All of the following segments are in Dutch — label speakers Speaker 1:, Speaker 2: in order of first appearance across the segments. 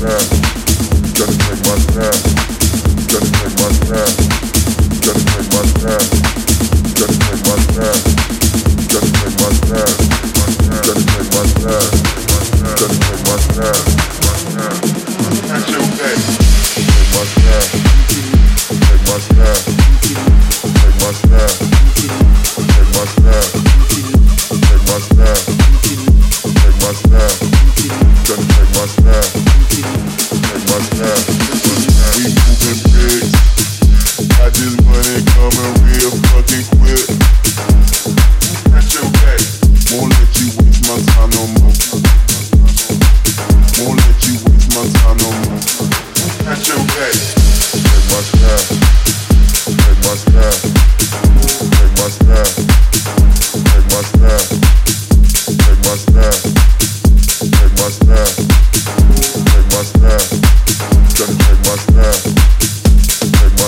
Speaker 1: Yeah.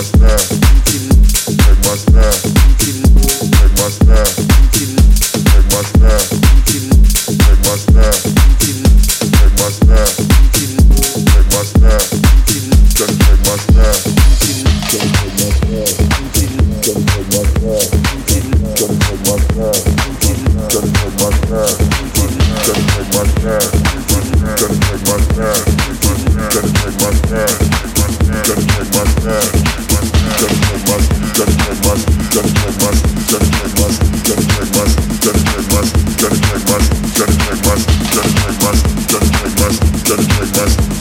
Speaker 1: Just take my snap.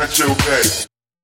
Speaker 1: that's okay.